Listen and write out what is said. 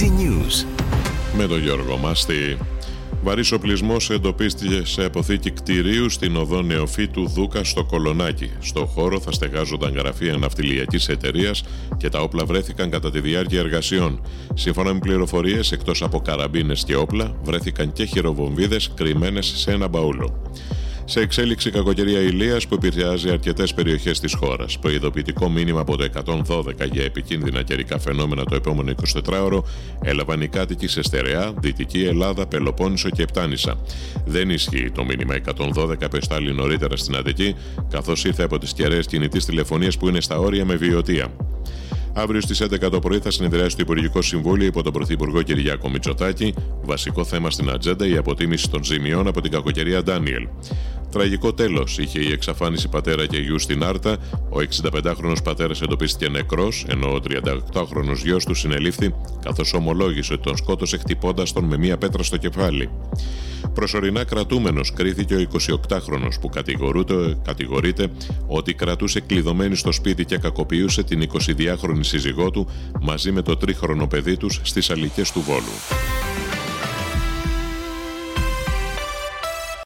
Easy News. Με τον Γιώργο Μάστη. Βαρύς οπλισμός εντοπίστηκε σε αποθήκη κτηρίου στην οδό Νεοφύτου Δούκα στο Κολονάκι. Στο χώρο θα στεγάζονταν γραφεία ναυτιλιακής εταιρείας και τα όπλα βρέθηκαν κατά τη διάρκεια εργασιών. Σύμφωνα με πληροφορίες, εκτός από καραμπίνες και όπλα, βρέθηκαν και χειροβομβίδες κρυμμένες σε ένα μπαούλο σε εξέλιξη κακοκαιρία ηλίας που επηρεάζει αρκετές περιοχές της χώρας. Προειδοποιητικό μήνυμα από το 112 για επικίνδυνα καιρικά φαινόμενα το επόμενο 24ωρο έλαβαν οι κάτοικοι σε Στερεά, Δυτική Ελλάδα, Πελοπόννησο και Επτάνησα. Δεν ισχύει το μήνυμα 112 που εστάλει νωρίτερα στην Αττική, καθώς ήρθε από τις κεραίες κινητής τηλεφωνίας που είναι στα όρια με βιωτεία. Αύριο στις 11 το πρωί θα συνεδριάσει το Υπουργικό Συμβούλιο υπό τον Πρωθυπουργό Κυριάκο Μητσοτάκη. Βασικό θέμα στην ατζέντα η αποτίμηση των ζημιών από την κακοκαιρία Ντάνιελ. Τραγικό τέλος είχε η εξαφάνιση πατέρα και γιου στην Άρτα. Ο 65χρονο πατέρας εντοπίστηκε νεκρός, ενώ ο 38χρονο γιος του συνελήφθη, καθώς ομολόγησε ότι τον σκότωσε χτυπώντας τον με μία πέτρα στο κεφάλι. Προσωρινά κρατούμενος κρίθηκε ο 28χρονο που κατηγορείται ότι κρατούσε κλειδωμένη στο σπίτι και κακοποιούσε την 22χρονη σύζυγό του μαζί με το τρίχρονο παιδί τους στις αλικές του Βόλου.